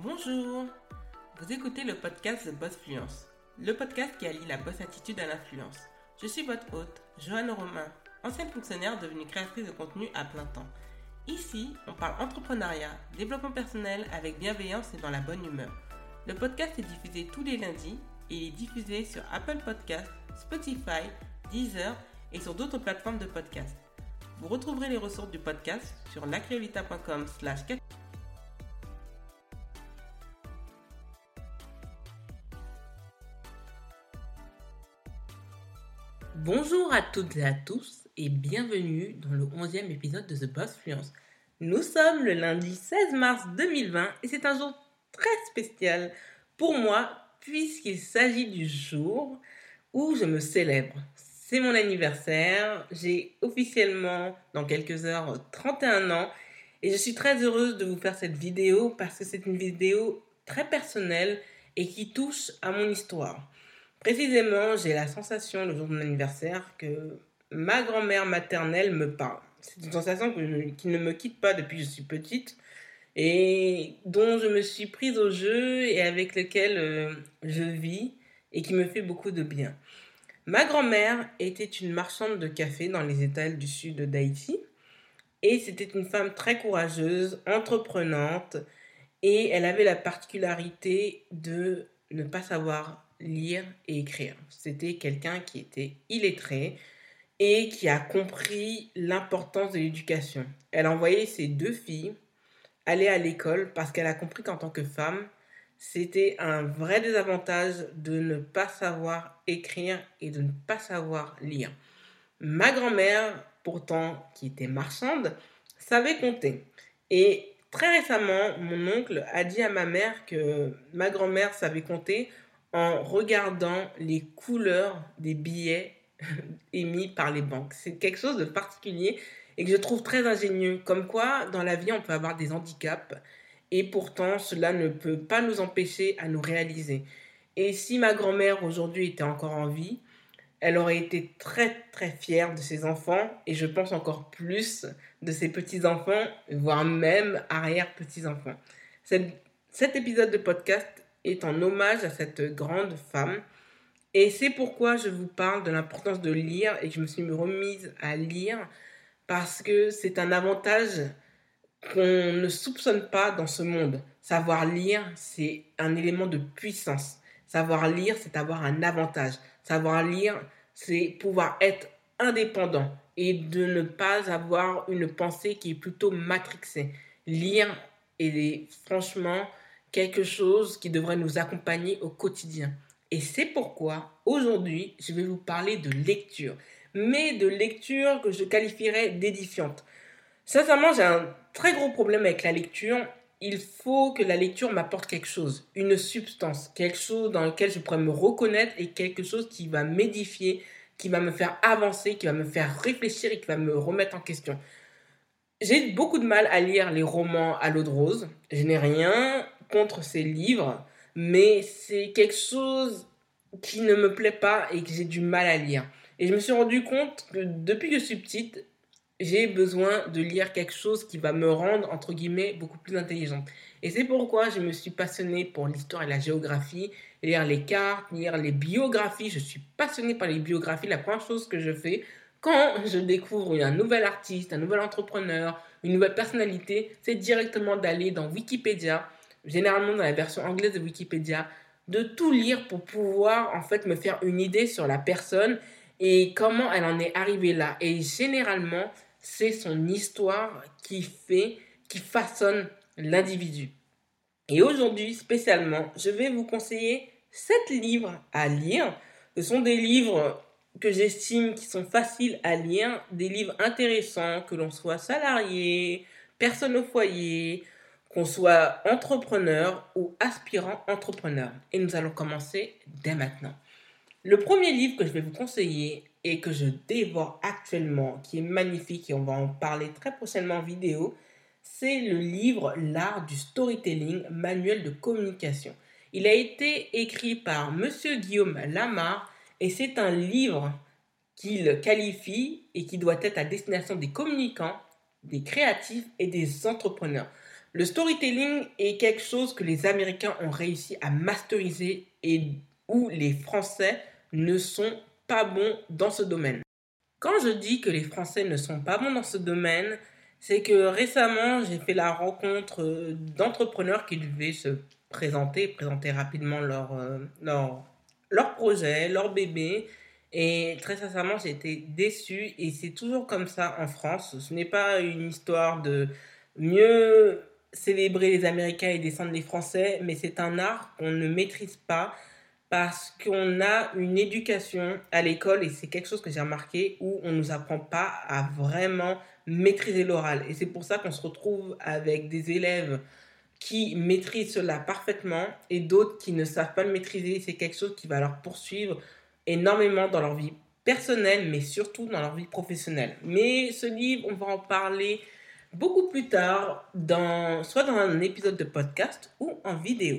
Bonjour Vous écoutez le podcast The Boss Fluence, le podcast qui allie la boss attitude à l'influence. Je suis votre hôte, Joanne Romain, ancienne fonctionnaire devenue créatrice de contenu à plein temps. Ici, on parle entrepreneuriat, développement personnel avec bienveillance et dans la bonne humeur. Le podcast est diffusé tous les lundis et il est diffusé sur Apple Podcasts, Spotify, Deezer et sur d'autres plateformes de podcast. Vous retrouverez les ressources du podcast sur lacreolita.com slash Bonjour à toutes et à tous et bienvenue dans le 11e épisode de The Boss Fluence. Nous sommes le lundi 16 mars 2020 et c'est un jour très spécial pour moi puisqu'il s'agit du jour où je me célèbre. C'est mon anniversaire, j'ai officiellement dans quelques heures 31 ans et je suis très heureuse de vous faire cette vidéo parce que c'est une vidéo très personnelle et qui touche à mon histoire. Précisément, j'ai la sensation le jour de mon anniversaire que ma grand-mère maternelle me parle. C'est une sensation qui ne me quitte pas depuis que je suis petite et dont je me suis prise au jeu et avec lequel euh, je vis et qui me fait beaucoup de bien. Ma grand-mère était une marchande de café dans les étals du sud d'Haïti et c'était une femme très courageuse, entreprenante et elle avait la particularité de ne pas savoir lire et écrire. C'était quelqu'un qui était illettré et qui a compris l'importance de l'éducation. Elle a envoyé ses deux filles aller à l'école parce qu'elle a compris qu'en tant que femme, c'était un vrai désavantage de ne pas savoir écrire et de ne pas savoir lire. Ma grand-mère, pourtant, qui était marchande, savait compter. Et très récemment, mon oncle a dit à ma mère que ma grand-mère savait compter en regardant les couleurs des billets émis par les banques. C'est quelque chose de particulier et que je trouve très ingénieux. Comme quoi, dans la vie, on peut avoir des handicaps et pourtant, cela ne peut pas nous empêcher à nous réaliser. Et si ma grand-mère aujourd'hui était encore en vie, elle aurait été très très fière de ses enfants et je pense encore plus de ses petits-enfants, voire même arrière-petits-enfants. Cet épisode de podcast est en hommage à cette grande femme. Et c'est pourquoi je vous parle de l'importance de lire et que je me suis remise à lire parce que c'est un avantage qu'on ne soupçonne pas dans ce monde. Savoir lire, c'est un élément de puissance. Savoir lire, c'est avoir un avantage. Savoir lire, c'est pouvoir être indépendant et de ne pas avoir une pensée qui est plutôt matrixée. Lire est franchement quelque chose qui devrait nous accompagner au quotidien. Et c'est pourquoi aujourd'hui, je vais vous parler de lecture, mais de lecture que je qualifierais d'édifiante. Sincèrement, j'ai un très gros problème avec la lecture. Il faut que la lecture m'apporte quelque chose, une substance, quelque chose dans lequel je pourrais me reconnaître et quelque chose qui va m'édifier, qui va me faire avancer, qui va me faire réfléchir et qui va me remettre en question. J'ai beaucoup de mal à lire les romans à l'eau de rose. Je n'ai rien contre ces livres, mais c'est quelque chose qui ne me plaît pas et que j'ai du mal à lire. Et je me suis rendu compte que depuis que je suis petite, j'ai besoin de lire quelque chose qui va me rendre, entre guillemets, beaucoup plus intelligente. Et c'est pourquoi je me suis passionnée pour l'histoire et la géographie, lire les cartes, lire les biographies. Je suis passionnée par les biographies. La première chose que je fais quand je découvre un nouvel artiste, un nouvel entrepreneur, une nouvelle personnalité, c'est directement d'aller dans Wikipédia généralement dans la version anglaise de Wikipédia, de tout lire pour pouvoir en fait me faire une idée sur la personne et comment elle en est arrivée là. Et généralement, c'est son histoire qui fait, qui façonne l'individu. Et aujourd'hui, spécialement, je vais vous conseiller sept livres à lire. Ce sont des livres que j'estime qui sont faciles à lire, des livres intéressants, que l'on soit salarié, personne au foyer, qu'on soit entrepreneur ou aspirant entrepreneur. Et nous allons commencer dès maintenant. Le premier livre que je vais vous conseiller et que je dévore actuellement, qui est magnifique et on va en parler très prochainement en vidéo, c'est le livre L'art du storytelling, manuel de communication. Il a été écrit par Monsieur Guillaume Lamar et c'est un livre qu'il qualifie et qui doit être à destination des communicants, des créatifs et des entrepreneurs. Le storytelling est quelque chose que les Américains ont réussi à masteriser et où les Français ne sont pas bons dans ce domaine. Quand je dis que les Français ne sont pas bons dans ce domaine, c'est que récemment, j'ai fait la rencontre euh, d'entrepreneurs qui devaient se présenter, présenter rapidement leur, euh, leur, leur projet, leur bébé. Et très sincèrement, j'ai été déçue. Et c'est toujours comme ça en France. Ce n'est pas une histoire de mieux célébrer les Américains et descendre les Français, mais c'est un art qu'on ne maîtrise pas parce qu'on a une éducation à l'école, et c'est quelque chose que j'ai remarqué, où on ne nous apprend pas à vraiment maîtriser l'oral. Et c'est pour ça qu'on se retrouve avec des élèves qui maîtrisent cela parfaitement et d'autres qui ne savent pas le maîtriser. C'est quelque chose qui va leur poursuivre énormément dans leur vie personnelle, mais surtout dans leur vie professionnelle. Mais ce livre, on va en parler beaucoup plus tard, soit dans un épisode de podcast ou en vidéo.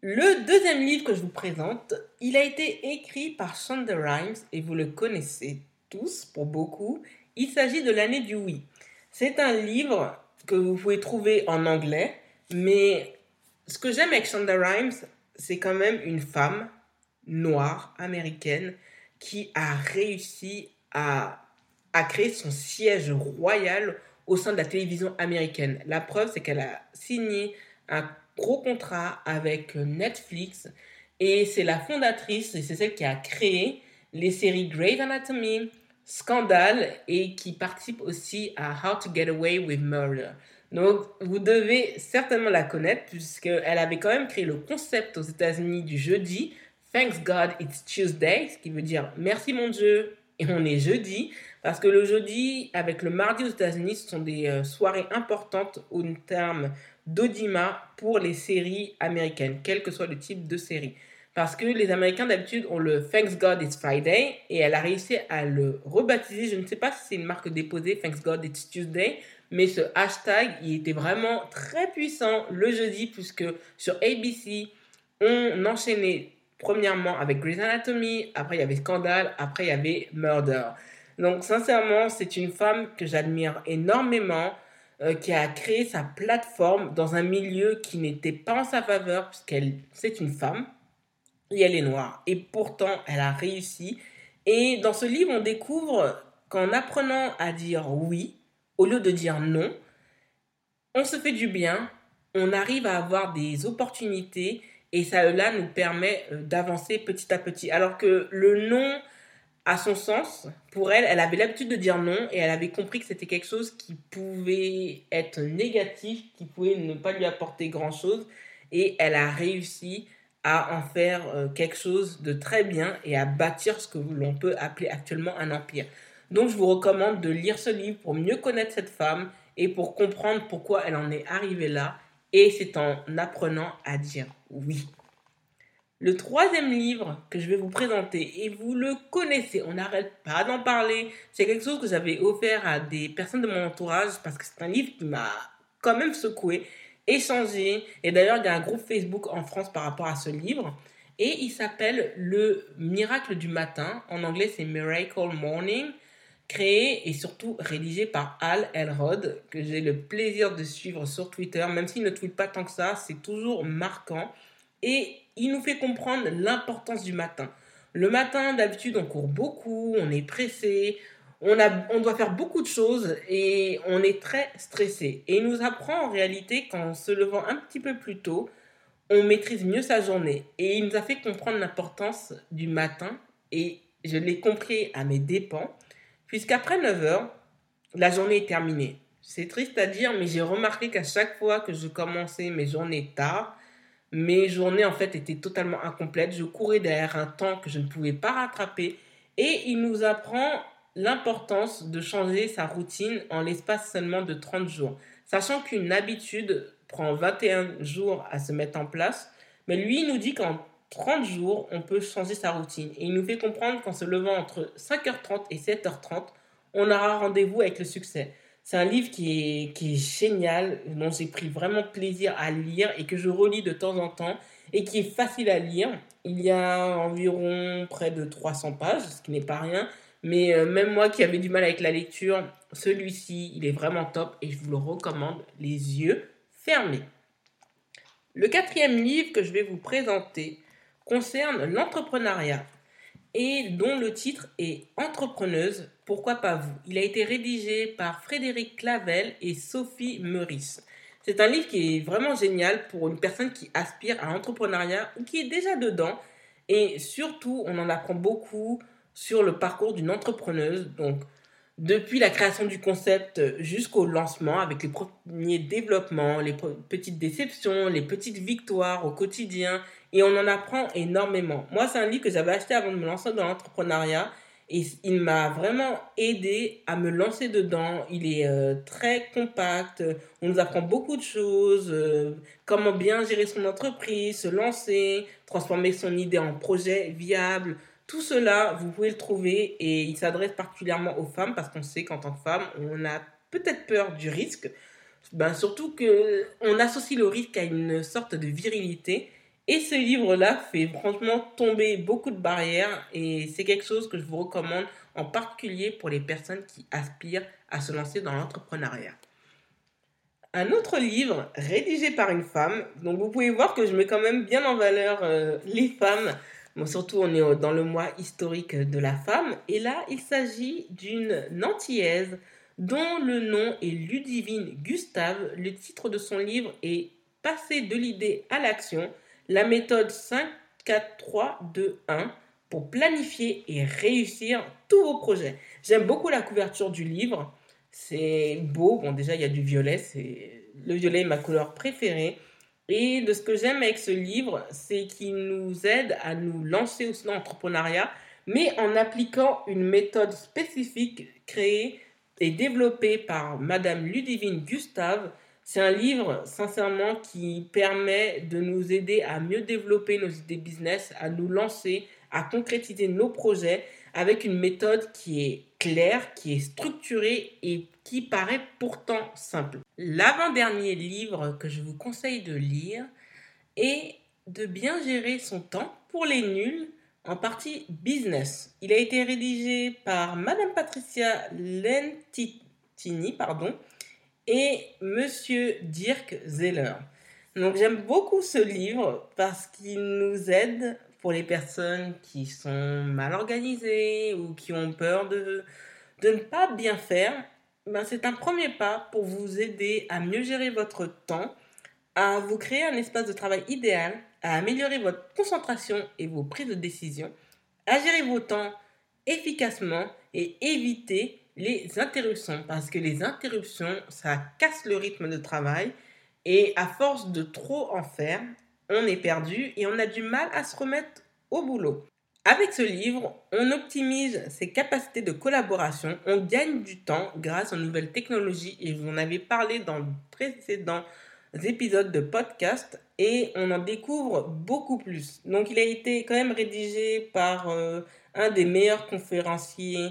Le deuxième livre que je vous présente, il a été écrit par Shonda Rhimes et vous le connaissez tous pour beaucoup. Il s'agit de l'année du oui. C'est un livre que vous pouvez trouver en anglais, mais ce que j'aime avec Shonda Rhimes, c'est quand même une femme noire américaine qui a réussi à, à créer son siège royal au sein de la télévision américaine. La preuve, c'est qu'elle a signé un gros contrat avec Netflix et c'est la fondatrice et c'est celle qui a créé les séries Grey's Anatomy, Scandale et qui participe aussi à How to Get Away with Murder. Donc, vous devez certainement la connaître puisqu'elle avait quand même créé le concept aux États-Unis du jeudi, Thanks God It's Tuesday, ce qui veut dire merci mon Dieu et on est jeudi. Parce que le jeudi, avec le mardi aux États-Unis, ce sont des euh, soirées importantes au terme d'Odima pour les séries américaines, quel que soit le type de série. Parce que les Américains d'habitude ont le Thanks God It's Friday et elle a réussi à le rebaptiser. Je ne sais pas si c'est une marque déposée, Thanks God It's Tuesday, mais ce hashtag, il était vraiment très puissant le jeudi puisque sur ABC, on enchaînait premièrement avec Grey's Anatomy, après il y avait Scandal, après il y avait Murder. Donc sincèrement, c'est une femme que j'admire énormément, euh, qui a créé sa plateforme dans un milieu qui n'était pas en sa faveur, puisqu'elle c'est une femme et elle est noire. Et pourtant, elle a réussi. Et dans ce livre, on découvre qu'en apprenant à dire oui, au lieu de dire non, on se fait du bien, on arrive à avoir des opportunités et ça là nous permet euh, d'avancer petit à petit. Alors que le non à son sens, pour elle, elle avait l'habitude de dire non et elle avait compris que c'était quelque chose qui pouvait être négatif, qui pouvait ne pas lui apporter grand-chose et elle a réussi à en faire euh, quelque chose de très bien et à bâtir ce que l'on peut appeler actuellement un empire. Donc je vous recommande de lire ce livre pour mieux connaître cette femme et pour comprendre pourquoi elle en est arrivée là et c'est en apprenant à dire oui. Le troisième livre que je vais vous présenter, et vous le connaissez, on n'arrête pas d'en parler, c'est quelque chose que j'avais offert à des personnes de mon entourage parce que c'est un livre qui m'a quand même secoué, échangé, et d'ailleurs il y a un groupe Facebook en France par rapport à ce livre, et il s'appelle Le miracle du matin, en anglais c'est Miracle Morning, créé et surtout rédigé par Al Elrod, que j'ai le plaisir de suivre sur Twitter, même s'il ne tweet pas tant que ça, c'est toujours marquant. Et il nous fait comprendre l'importance du matin. Le matin, d'habitude, on court beaucoup, on est pressé, on, doit faire beaucoup de choses et on est très stressé. Et il nous apprend en réalité qu'en se levant un petit peu plus tôt, on maîtrise mieux sa journée. Et il nous a fait comprendre l'importance du matin et je l'ai compris à mes dépens, puisqu'après 9 heures, la journée est terminée. C'est triste à dire, mais j'ai remarqué qu'à chaque fois que je commençais mes journées tard, mes journées en fait étaient totalement incomplètes. Je courais derrière un temps que je ne pouvais pas rattraper. Et il nous apprend l'importance de changer sa routine en l'espace seulement de 30 jours. Sachant qu'une habitude prend 21 jours à se mettre en place, mais lui il nous dit qu'en 30 jours, on peut changer sa routine. Et il nous fait comprendre qu'en se levant entre 5h30 et 7h30, on aura rendez-vous avec le succès. C'est un livre qui est, génial, dont j'ai pris vraiment plaisir à lire et que je relis de temps en temps et qui est facile à lire. Il y a environ près de 300 pages, ce qui n'est pas rien. Mais euh, même moi qui avais du mal avec la lecture, celui-ci, il est vraiment top et je vous le recommande les yeux fermés. Le quatrième livre que je vais vous présenter concerne l'entrepreneuriat et dont le titre est Entrepreneuse, pourquoi pas vous? Il a été rédigé par Frédéric Clavel et Sophie Meurice. C'est un livre qui est vraiment génial pour une personne qui aspire à l'entrepreneuriat ou qui est déjà dedans. Et surtout, on en apprend beaucoup sur le parcours d'une entrepreneuse. Donc, depuis la création du concept jusqu'au lancement, avec les premiers développements, les petites déceptions, les petites victoires au quotidien. Et on en apprend énormément. Moi, c'est un livre que j'avais acheté avant de me lancer dans l'entrepreneuriat. Et il m'a vraiment aidé à me lancer dedans. Il est euh, très compact. On nous apprend beaucoup de choses. Euh, comment bien gérer son entreprise, se lancer, transformer son idée en projet viable. Tout cela, vous pouvez le trouver et il s'adresse particulièrement aux femmes parce qu'on sait qu'en tant que femme, on a peut-être peur du risque. Ben, surtout qu'on associe le risque à une sorte de virilité. Et ce livre-là fait franchement tomber beaucoup de barrières et c'est quelque chose que je vous recommande en particulier pour les personnes qui aspirent à se lancer dans l'entrepreneuriat. Un autre livre rédigé par une femme, donc vous pouvez voir que je mets quand même bien en valeur euh, les femmes, bon, surtout on est dans le mois historique de la femme, et là il s'agit d'une Nantillaise dont le nom est Ludivine Gustave. Le titre de son livre est Passer de l'idée à l'action la méthode 5, 4, 3, 2, 1 pour planifier et réussir tous vos projets. J'aime beaucoup la couverture du livre. C'est beau. Bon, déjà, il y a du violet. C'est Le violet est ma couleur préférée. Et de ce que j'aime avec ce livre, c'est qu'il nous aide à nous lancer au l'entrepreneuriat, mais en appliquant une méthode spécifique créée et développée par Madame Ludivine Gustave c'est un livre, sincèrement, qui permet de nous aider à mieux développer nos idées business, à nous lancer, à concrétiser nos projets avec une méthode qui est claire, qui est structurée et qui paraît pourtant simple. L'avant-dernier livre que je vous conseille de lire est de bien gérer son temps pour les nuls en partie business. Il a été rédigé par Madame Patricia Lentitini, pardon, et Monsieur Dirk Zeller. Donc j'aime beaucoup ce livre parce qu'il nous aide pour les personnes qui sont mal organisées ou qui ont peur de, de ne pas bien faire. Ben, c'est un premier pas pour vous aider à mieux gérer votre temps, à vous créer un espace de travail idéal, à améliorer votre concentration et vos prises de décision, à gérer vos temps efficacement et éviter les interruptions, parce que les interruptions, ça casse le rythme de travail et à force de trop en faire, on est perdu et on a du mal à se remettre au boulot. Avec ce livre, on optimise ses capacités de collaboration, on gagne du temps grâce aux nouvelles technologies et vous en avez parlé dans de précédents épisodes de podcast et on en découvre beaucoup plus. Donc il a été quand même rédigé par euh, un des meilleurs conférenciers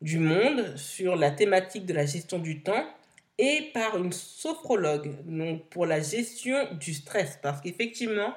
du monde sur la thématique de la gestion du temps et par une sophrologue donc pour la gestion du stress. Parce qu'effectivement,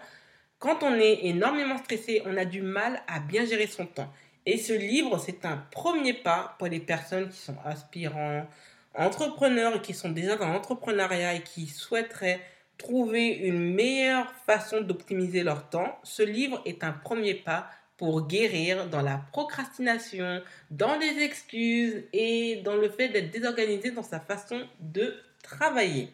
quand on est énormément stressé, on a du mal à bien gérer son temps. Et ce livre, c'est un premier pas pour les personnes qui sont aspirants, entrepreneurs qui sont déjà dans l'entrepreneuriat et qui souhaiteraient trouver une meilleure façon d'optimiser leur temps. Ce livre est un premier pas pour guérir dans la procrastination, dans les excuses et dans le fait d'être désorganisé dans sa façon de travailler.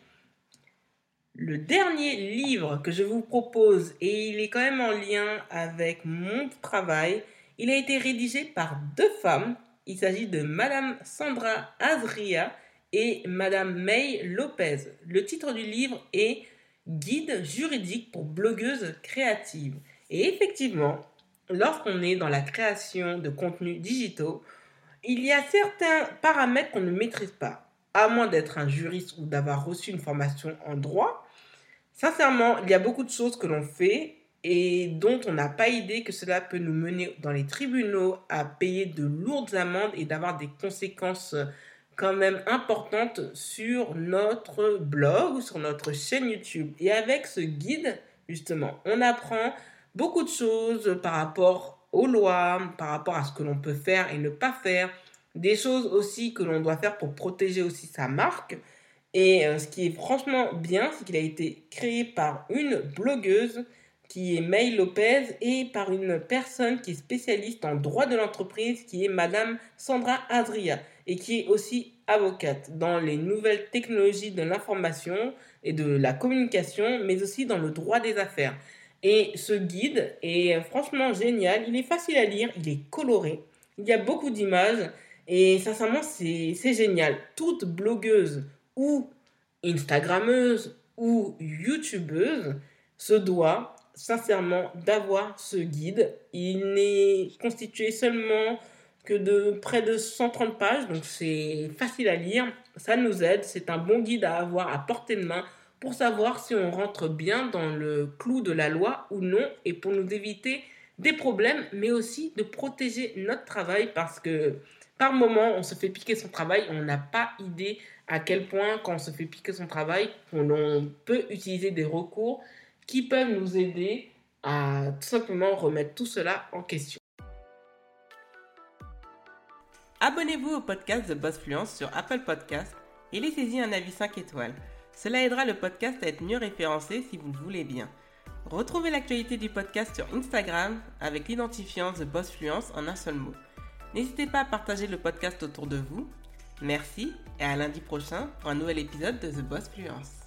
Le dernier livre que je vous propose, et il est quand même en lien avec mon travail, il a été rédigé par deux femmes. Il s'agit de Madame Sandra Azria et Madame May Lopez. Le titre du livre est Guide juridique pour blogueuses créatives. Et effectivement, lorsqu'on est dans la création de contenus digitaux, il y a certains paramètres qu'on ne maîtrise pas. À moins d'être un juriste ou d'avoir reçu une formation en droit, sincèrement, il y a beaucoup de choses que l'on fait et dont on n'a pas idée que cela peut nous mener dans les tribunaux à payer de lourdes amendes et d'avoir des conséquences quand même importantes sur notre blog ou sur notre chaîne YouTube. Et avec ce guide, justement, on apprend beaucoup de choses par rapport aux lois, par rapport à ce que l'on peut faire et ne pas faire, des choses aussi que l'on doit faire pour protéger aussi sa marque. Et euh, ce qui est franchement bien, c'est qu'il a été créé par une blogueuse qui est May Lopez et par une personne qui est spécialiste en droit de l'entreprise qui est Madame Sandra Adria et qui est aussi avocate dans les nouvelles technologies de l'information et de la communication, mais aussi dans le droit des affaires. Et ce guide est franchement génial, il est facile à lire, il est coloré, il y a beaucoup d'images et sincèrement c'est génial. Toute blogueuse ou Instagrammeuse ou YouTubeuse se doit sincèrement d'avoir ce guide. Il n'est constitué seulement que de près de 130 pages, donc c'est facile à lire, ça nous aide, c'est un bon guide à avoir à portée de main pour savoir si on rentre bien dans le clou de la loi ou non et pour nous éviter des problèmes, mais aussi de protéger notre travail parce que par moment on se fait piquer son travail, on n'a pas idée à quel point quand on se fait piquer son travail, on peut utiliser des recours qui peuvent nous aider à tout simplement remettre tout cela en question. Abonnez-vous au podcast de Boss Fluence sur Apple Podcast et laissez-y un avis 5 étoiles. Cela aidera le podcast à être mieux référencé si vous le voulez bien. Retrouvez l'actualité du podcast sur Instagram avec l'identifiant The Boss Fluence en un seul mot. N'hésitez pas à partager le podcast autour de vous. Merci et à lundi prochain pour un nouvel épisode de The Boss Fluence.